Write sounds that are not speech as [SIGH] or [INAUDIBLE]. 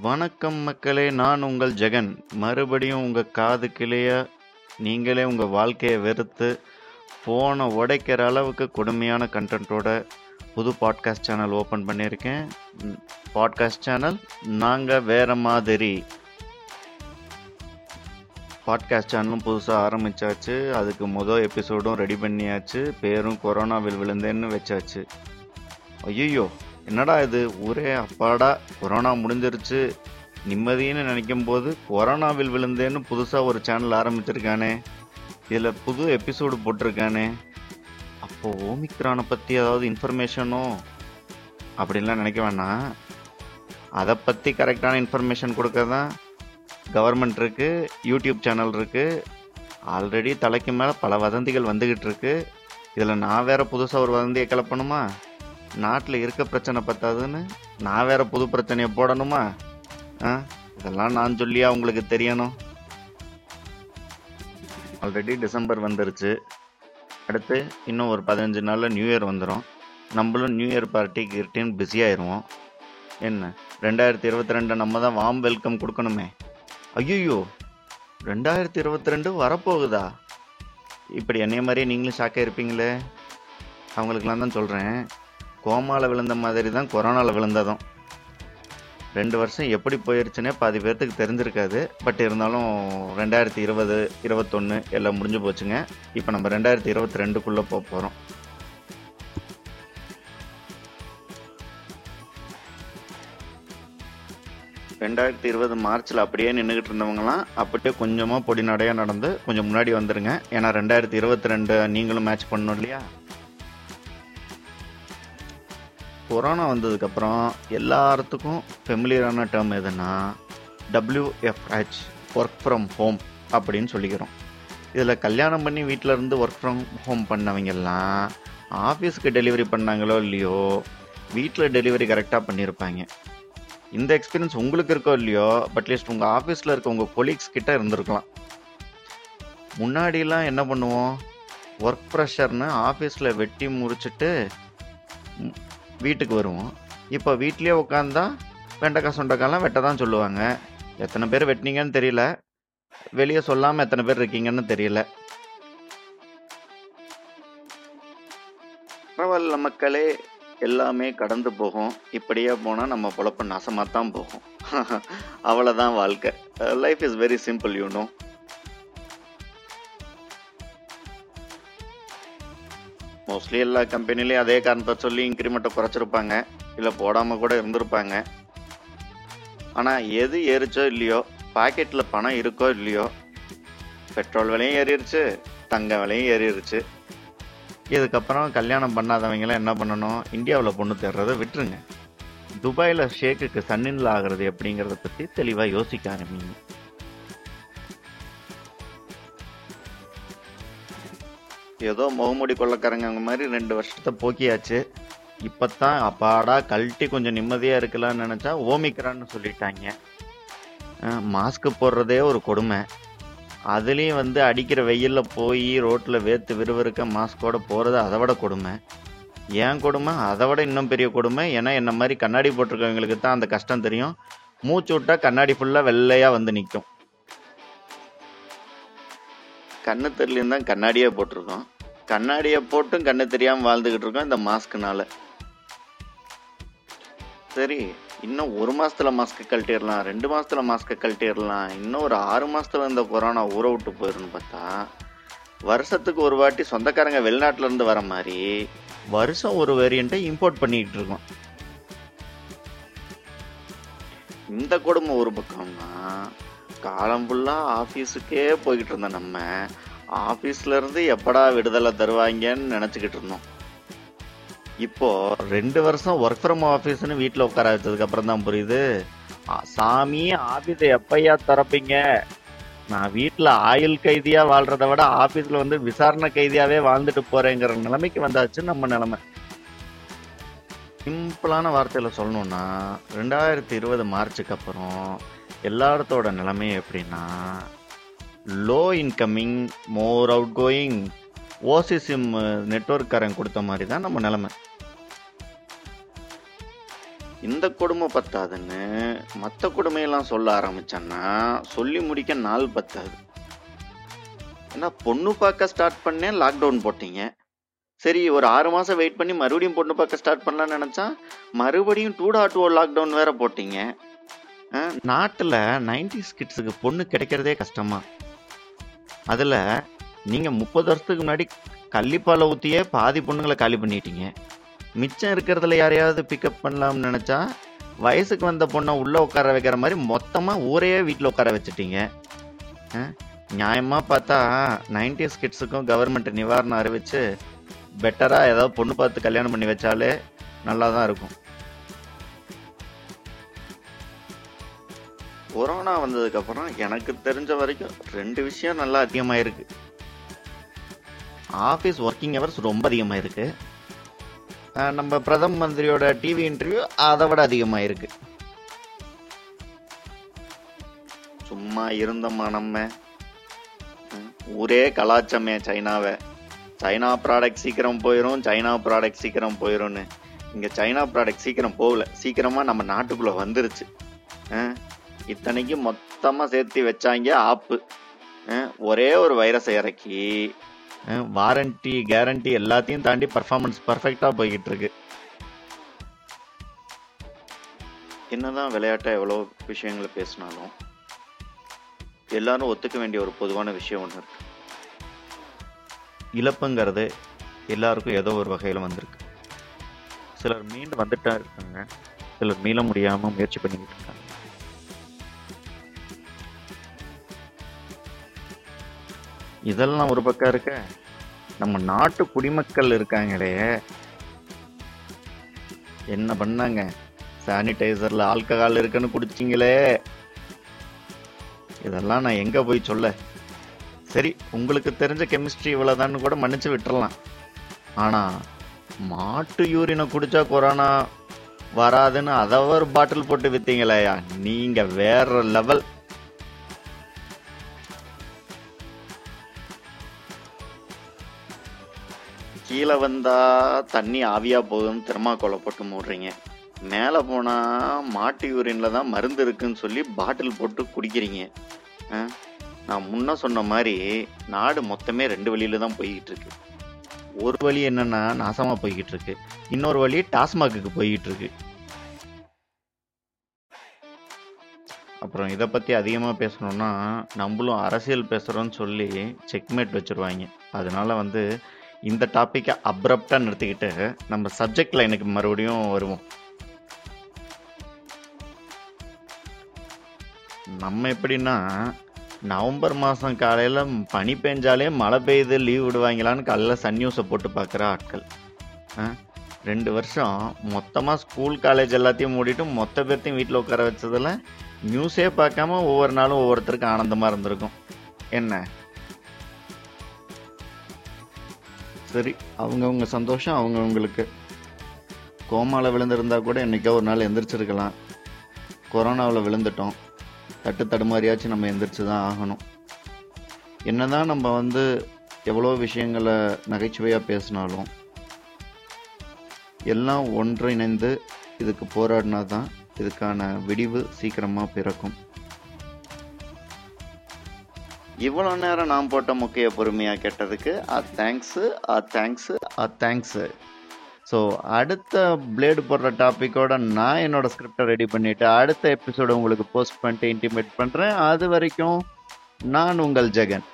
வணக்கம் மக்களே நான் உங்கள் ஜெகன். மறுபடியும் உங்கள் காதுக்கிலேயே நீங்களே உங்கள் வாழ்க்கையை வெறுத்து ஃபோனை உடைக்கிற அளவுக்கு கொடுமையான கண்டென்ட்டோட புது பாட்காஸ்ட் சேனல் ஓப்பன் பண்ணியிருக்கேன். பாட்காஸ்ட் சேனல் நாங்கள் வேறு மாதிரி. பாட்காஸ்ட் சேனலும் புதுசாக ஆரம்பிச்சாச்சு. அதுக்கு மொதல் எபிசோடும் ரெடி பண்ணியாச்சு. பேரும் கொரோனாவில் விழுந்தேன்னு வச்சாச்சு. ஐயோ என்னடா இது? ஊரே அப்பாடா. கொரோனா முடிஞ்சிருச்சு. நிம்மதின்னு நினைக்கும் போது கொரோனாவில் விழுந்தேன்னு புதுசாக ஒரு சேனல் ஆரம்பிச்சிருக்கானே. இதில் புது எபிசோடு போட்டிருக்கானே. அப்போ ஓமிக்ரானை பற்றி ஏதாவது இன்ஃபர்மேஷனோ அப்படின்லாம் நினைக்க வேணாம். அதை பற்றி கரெக்டான இன்ஃபர்மேஷன் கொடுக்க தான் கவர்மெண்ட் இருக்குது யூடியூப் சேனல் இருக்குது ஆல்ரெடி தலைக்கு மேலே பல வதந்திகள் வந்துக்கிட்டு இருக்கு. இதில் நான் வேறு புதுசாக ஒரு வதந்தியை கிளப்பணுமா? நாட்டில் இருக்க பிரச்சனை பத்தாதுன்னு நான் வேற புது பிரச்சனையை போடணுமா? ஆ? இதெல்லாம் நான் சொல்லியா உங்களுக்கு தெரியணும். ஆல்ரெடி டிசம்பர் வந்துருச்சு. அடுத்து இன்னும் ஒரு பதினஞ்சு நாளில் நியூ இயர் வந்துடும் நம்மளும் நியூ இயர் பார்ட்டி இருட்டின்னு பிஸியாயிருவோம் என்ன? ரெண்டாயிரத்தி இருபத்தி ரெண்டு நம்ம தான் வாம் வெல்கம் கொடுக்கணுமே. ஐயோ ரெண்டாயிரத்தி இருபத்தி ரெண்டு வரப்போகுதா? இப்படி என்னைய மாதிரியே நீங்களும் ஷாக்காக இருப்பீங்களே அவங்களுக்கெல்லாம் தான் சொல்கிறேன் கோமாவில் விழுந்த மாதிரி தான் கொரோனாவில் விழுந்ததும். ரெண்டு வருஷம் எப்படி போயிருச்சுன்னே பாதி பேர்த்துக்கு தெரிஞ்சிருக்காது. பட் இருந்தாலும் ரெண்டாயிரத்தி இருபது இருபத்தொன்று எல்லாம் முடிஞ்சு போச்சுங்க. இப்போ நம்ம ரெண்டாயிரத்தி இருபத்தி ரெண்டுக்குள்ளே போக போகிறோம் ரெண்டாயிரத்தி இருபது மார்ச்சில் அப்படியே நின்றுக்கிட்டு இருந்தவங்களாம் அப்படியே கொஞ்சமாக பொடி நடையாக நடந்து கொஞ்சம் முன்னாடி வந்துடுங்க ஏன்னா ரெண்டாயிரத்தி இருபத்தி ரெண்டு நீங்களும் மேட்ச் பண்ணணும் இல்லையா? கொரோனா வந்ததுக்கப்புறம் எல்லாத்துக்கும் ஃபெமிலியரான டேர்ம் எதுனா டபிள்யூஎஃப்ஹெச் ஒர்க் ஃப்ரம் ஹோம் அப்படின்னு சொல்லிக்கிறோம். இதில் கல்யாணம் பண்ணி வீட்டில் இருந்து ஒர்க் ஃப்ரம் ஹோம் பண்ணவங்கெல்லாம் ஆஃபீஸுக்கு டெலிவரி பண்ணாங்களோ இல்லையோ வீட்டில் டெலிவரி கரெக்டாக பண்ணியிருப்பாங்க இந்த எக்ஸ்பீரியன்ஸ் உங்களுக்கு இருக்கோ இல்லையோ அட்லீஸ்ட் உங்கள் ஆஃபீஸில் இருக்க உங்கள் கொலீக்ஸ் கிட்ட இருந்திருக்கலாம். முன்னாடிலாம் என்ன பண்ணுவோம்? ஒர்க் ப்ரெஷர்னு ஆஃபீஸில் வெட்டி முறிச்சிட்டு வீட்டுக்கு வருவோம். இப்போ வீட்லேயே உட்காந்தா வெண்டைக்காய் சுண்டைக்காய்லாம் வெட்ட தான் சொல்லுவாங்க. எத்தனை பேர் வெட்டினீங்கன்னு தெரியல. வெளியே சொல்லாமல் எத்தனை பேர் இருக்கீங்கன்னு தெரியல. பரவாயில்ல மக்களே எல்லாமே கடந்து போகும். இப்படியே போனால் நம்ம பொழப்பு நாசமாக தான் போகும். [LAUGHS] அவ்வளோதான் வாழ்க்கை. Life is very simple you know mostly எல்லா கம்பெனிலையும் அதே காரணத்தை சொல்லி இன்க்ரிமெண்ட்டை குறைச்சிருப்பாங்க. இல்லை போடாமல் கூட இருந்திருப்பாங்க. ஆனால் எது ஏறிச்சோ இல்லையோ பாக்கெட்டில் பணம் இருக்கோ இல்லையோ பெட்ரோல் விலையும் ஏறிடுச்சு தங்க விலையும் ஏறிடுச்சு இதுக்கப்புறம் கல்யாணம் பண்ணாதவங்களாம் என்ன பண்ணணும்? இந்தியாவில் பொண்ணு தேடுறதை விட்டுருங்க. துபாயில் ஷேக்குக்கு சன்னின்ல ஆகிறது எப்படிங்கிறத பற்றி தெளிவாக யோசிக்க ஆரம்பிங்க. ஏதோ முகமூடி கொள்ளக்காரங்க மாதிரி ரெண்டு வருஷத்தை போக்கியாச்சு. இப்போத்தான் அப்பாடா கழட்டி கொஞ்சம் நிம்மதியாக இருக்கலாம்னு நினச்சா ஓமிக்கிறான்னு சொல்லிட்டாங்க. மாஸ்க் போடுறதே ஒரு கொடுமை. அதுலேயும் வந்து அடிக்கிற வெயிலில் போய் ரோட்டில் வேத்து விறுவிறுக்க மாஸ்கோடு போகிறது அதை விட கொடுமை. ஏன் கொடுமை? அதை விட இன்னும் பெரிய கொடுமை. ஏன்னா என்ன மாதிரி கண்ணாடி போட்டிருக்கவங்களுக்கு தான் அந்த கஷ்டம் தெரியும். மூச்சு விட்டால் கண்ணாடி ஃபுல்லாக வெள்ளையாக வந்து நிற்கும் கண்ணு தெரியலன்னு தான் கண்ணாடியே போட்டிருக்கோம். கண்ணாடியை போட்டும் கண்ணு தெரியாமல் வாழ்ந்துக்கிட்டு இருக்கோம் இந்த மாஸ்க்குனால. சரி இன்னும் ஒரு மாதத்தில் மாஸ்க்கு கழட்டிடலாம் ரெண்டு மாதத்தில் மாஸ்க்கை கழட்டிடலாம் இன்னும் ஒரு ஆறு மாதத்தில் இந்த கொரோனா ஊற விட்டு போயிருன்னு பார்த்தா வருஷத்துக்கு ஒரு வாட்டி சொந்தக்காரங்க வெளிநாட்டிலேருந்து வர மாதிரி வருஷம் ஒரு வேரியண்ட்டை இம்போர்ட் பண்ணிக்கிட்டு இருக்கோம். இந்த கொடுமை ஒரு பக்கம்னா காலம் ஃபுல்லாக ஆஃபீஸுக்கே போய்கிட்டு இருந்தோம் நம்ம. ஆஃபீஸ்லேருந்து எப்படா விடுதலை தருவாங்கன்னு நினச்சிக்கிட்டு இருந்தோம். இப்போ ரெண்டு வருஷம் ஒர்க் ஃப்ரம் ஆஃபீஸ்னு வீட்டில் உட்கார வச்சதுக்கப்புறம் தான் புரியுது. சாமி ஆஃபீஸை எப்பையா திறப்பீங்க? நான் வீட்டில் ஆயுள் கைதியாக வாழ்றத விட ஆஃபீஸில் வந்து விசாரணை கைதியாகவே வாழ்ந்துட்டு போகிறேங்கிற நிலைமைக்கு வந்தாச்சு நம்ம நிலைமை. சிம்பிளான வார்த்தையில் சொல்லணுன்னா ரெண்டாயிரத்தி இருபது மார்ச்சுக்கு அப்புறம் எல்லாத்தோட நிலைமை எப்படின்னா low incoming more outgoing OC sim நெட்ஒர்க்காரன் கொடுத்த மாதிரி தான் நம்ம நிலமை. இந்த கொடுமை பத்தாதுன்னு மற்ற கொடுமையெல்லாம் சொல்ல ஆரம்பிச்சேன்னா சொல்லி முடிக்க நாள் பத்தாது. ஏன்னா பொண்ணு பார்க்க ஸ்டார்ட் பண்ணேன் லாக்டவுன் போட்டீங்க. சரி ஒரு ஆறு மாதம் வெயிட் பண்ணி மறுபடியும் பொண்ணு பார்க்க ஸ்டார்ட் பண்ணலாம்னு நினச்சா மறுபடியும் டூ டாட் ஓ லாக்டவுன் வேற போட்டீங்க. நாட்டில் நாட்டுல நைன்டிஸ் கிட்ஸுக்கு பொண்ணு கிடைக்கிறதே கஷ்டமா? அதில் நீங்கள் முப்பது வருஷத்துக்கு முன்னாடி கள்ளிப்பாலை ஊற்றியே பாதி பொண்ணுங்களை காலி பண்ணிட்டீங்க. மிச்சம் இருக்கிறதுல யாரையாவது பிக்கப் பண்ணலாம்னு நினச்சா வயசுக்கு வந்த பொண்ணை உள்ளே உட்கார வைக்கிற மாதிரி மொத்தமாக ஊரையே வீட்டில் உட்கார வச்சுட்டீங்க. நியாயமாக பார்த்தா நைன்டிஸ் கிட்ஸுக்கும் கவர்மெண்ட் நிவாரணம் அறிவிச்சு பெட்டரா ஏதாவது பொண்ணு பார்த்து கல்யாணம் பண்ணி வச்சாலே நல்லா தான் இருக்கும். கொரோனா வந்ததுக்கப்புறம் எனக்கு தெரிஞ்ச வரைக்கும் ரெண்டு விஷயம் நல்லா அதிகமாயிருக்கு. ஆஃபீஸ் ஒர்க்கிங் ஹவர்ஸ் ரொம்ப அதிகமாயிருக்கு. நம்ம பிரதம மந்திரியோட டிவி இன்டர்வியூ அதை விட அதிகமாயிருக்கு. சும்மா இருந்தோமா நம்ம? ஒரே ஊரே கலாச்சமே சைனாவை. சைனா ப்ராடக்ட் சீக்கிரம் போயிடும் சைனா ப்ராடக்ட் சீக்கிரம் போயிரும்னு. இங்க சைனா ப்ராடக்ட் சீக்கிரம் போகல. சீக்கிரமா நம்ம நாட்டுக்குள்ள வந்துருச்சு. இத்தனைக்கு மொத்தமா சேர்த்து வச்சாங்க ஆப்பு. ஒரே ஒரு வைரஸை இறக்கி வாரண்டி கேரண்டி எல்லாத்தையும் தாண்டி பர்ஃபார்மன்ஸ் பர்ஃபெக்டாக போய்கிட்டு இருக்கு என்னதான் விளையாட்டை எவ்வளோ விஷயங்களை பேசினாலும் எல்லாரும் ஒத்துக்க வேண்டிய ஒரு பொதுவான விஷயம் ஒன்று இருக்கு. இழப்புங்கிறது எல்லாருக்கும் ஏதோ ஒரு வகையில் வந்திருக்கு. சிலர் மீண்டு வந்துட்டா இருக்காங்க. சிலர் மீள முடியாமல் முயற்சி பண்ணிக்கிட்டு இருக்காங்க. இதெல்லாம் ஒரு பக்கம் இருக்க. நம்ம நாட்டு குடிமக்கள் இருக்காங்களே. என்ன பண்ணாங்க? சானிடைசர்ல ஆல்கஹால் இருக்குன்னு குடிச்சிங்களே இதெல்லாம் நான் எங்க போய் சொல்ல? சரி உங்களுக்கு தெரிஞ்ச கெமிஸ்ட்ரி இவ்வளோதான்னு கூட மன்னிச்சு விட்டுறலாம். ஆனால் மாட்டு யூரினை குடிச்சா கொரோனா வராதுன்னு அதை ஒரு பாட்டில் போட்டு விற்றீங்களேயா நீங்க வேற லெவல். கீழே வந்தா தண்ணி ஆவியா போகுதுன்னு தெர்மாக்கோலை போட்டு மூடுறீங்க. மேலே போனா மாட்டு யூரின்ல தான் மருந்து இருக்குன்னு சொல்லி பாட்டில் போட்டு குடிக்கிறீங்க. ஆ? நான் முன்ன சொன்ன மாதிரி நாடு மொத்தமே ரெண்டு வழியில தான் போய்கிட்டு இருக்கு. ஒரு வழி என்னன்னா நாசமா போய்கிட்டு இருக்கு. இன்னொரு வழி டாஸ்மாகுக்கு போய்கிட்டு இருக்கு. அப்புறம் இதை பற்றி அதிகமாக பேசணும்னா நம்மளும் அரசியல் பேசுகிறோன்னு சொல்லி செக்மேட் வச்சிருவாங்க. அதனால வந்து இந்த டாப்பிக்கை அப்ரப்டாக நிறுத்திக்கிட்டு நம்ம சப்ஜெக்ட் லைனுக்கு மறுபடியும் வருவோம். நம்ம எப்படின்னா நவம்பர் மாதம் காலையில் பனி பெஞ்சாலே மழை பெய்யுது லீவ் விடுவாங்களான்னு காலைல சன் நியூஸை போட்டு பார்க்குற ஆட்கள். ரெண்டு வருஷம் மொத்தமாக ஸ்கூல் காலேஜ் எல்லாத்தையும் மூடிட்டு மொத்த பேர்த்தையும் வீட்டில் உட்கார வச்சதில் நியூஸே பார்க்காம ஒவ்வொரு நாளும் ஒவ்வொருத்தருக்கும் ஆனந்தமாக இருந்திருக்கும். என்ன? சரி அவங்கவுங்க சந்தோஷம் அவங்கவுங்களுக்கு. கோமாவில் விழுந்திருந்தா கூட என்றைக்கோ ஒரு நாள் எந்திரிச்சிருக்கலாம். கொரோனாவில் விழுந்துட்டோம். தட்டு தடுமாறியாச்சும் நம்ம எந்திரிச்சு தான் ஆகணும். என்னதான் நம்ம வந்து எவ்வளோ விஷயங்களை நகைச்சுவையாக பேசினாலும் எல்லாம் ஒன்றிணைந்து இதுக்கு போராடினா தான் இதுக்கான விடிவு சீக்கிரமாக பிறக்கும். இவ்வளோ நேரம் நான் போட்ட முக்கிய பொறுமையாக கேட்டதுக்கு ஆ தேங்க்ஸு ஆ தேங்க்ஸு ஆ தேங்க்ஸு ஸோ அடுத்த பிளேடு போடுற டாப்பிக்கோட நான் என்னோட ஸ்கிரிப்டை ரெடி பண்ணிவிட்டு அடுத்த எபிசோடு உங்களுக்கு போஸ்ட் பண்ணிட்டு இன்டிமேட் பண்ணுறேன் அது வரைக்கும் நான் உங்கள் ஜெகன்.